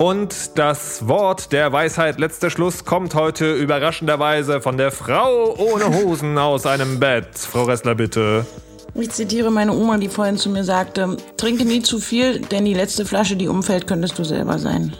Und das Wort der Weisheit, letzter Schluss, kommt heute überraschenderweise von der Frau ohne Hosen aus einem Bett. Frau Ressler, bitte. Ich zitiere meine Oma, die vorhin zu mir sagte, trinke nie zu viel, denn die letzte Flasche, die umfällt, könntest du selber sein.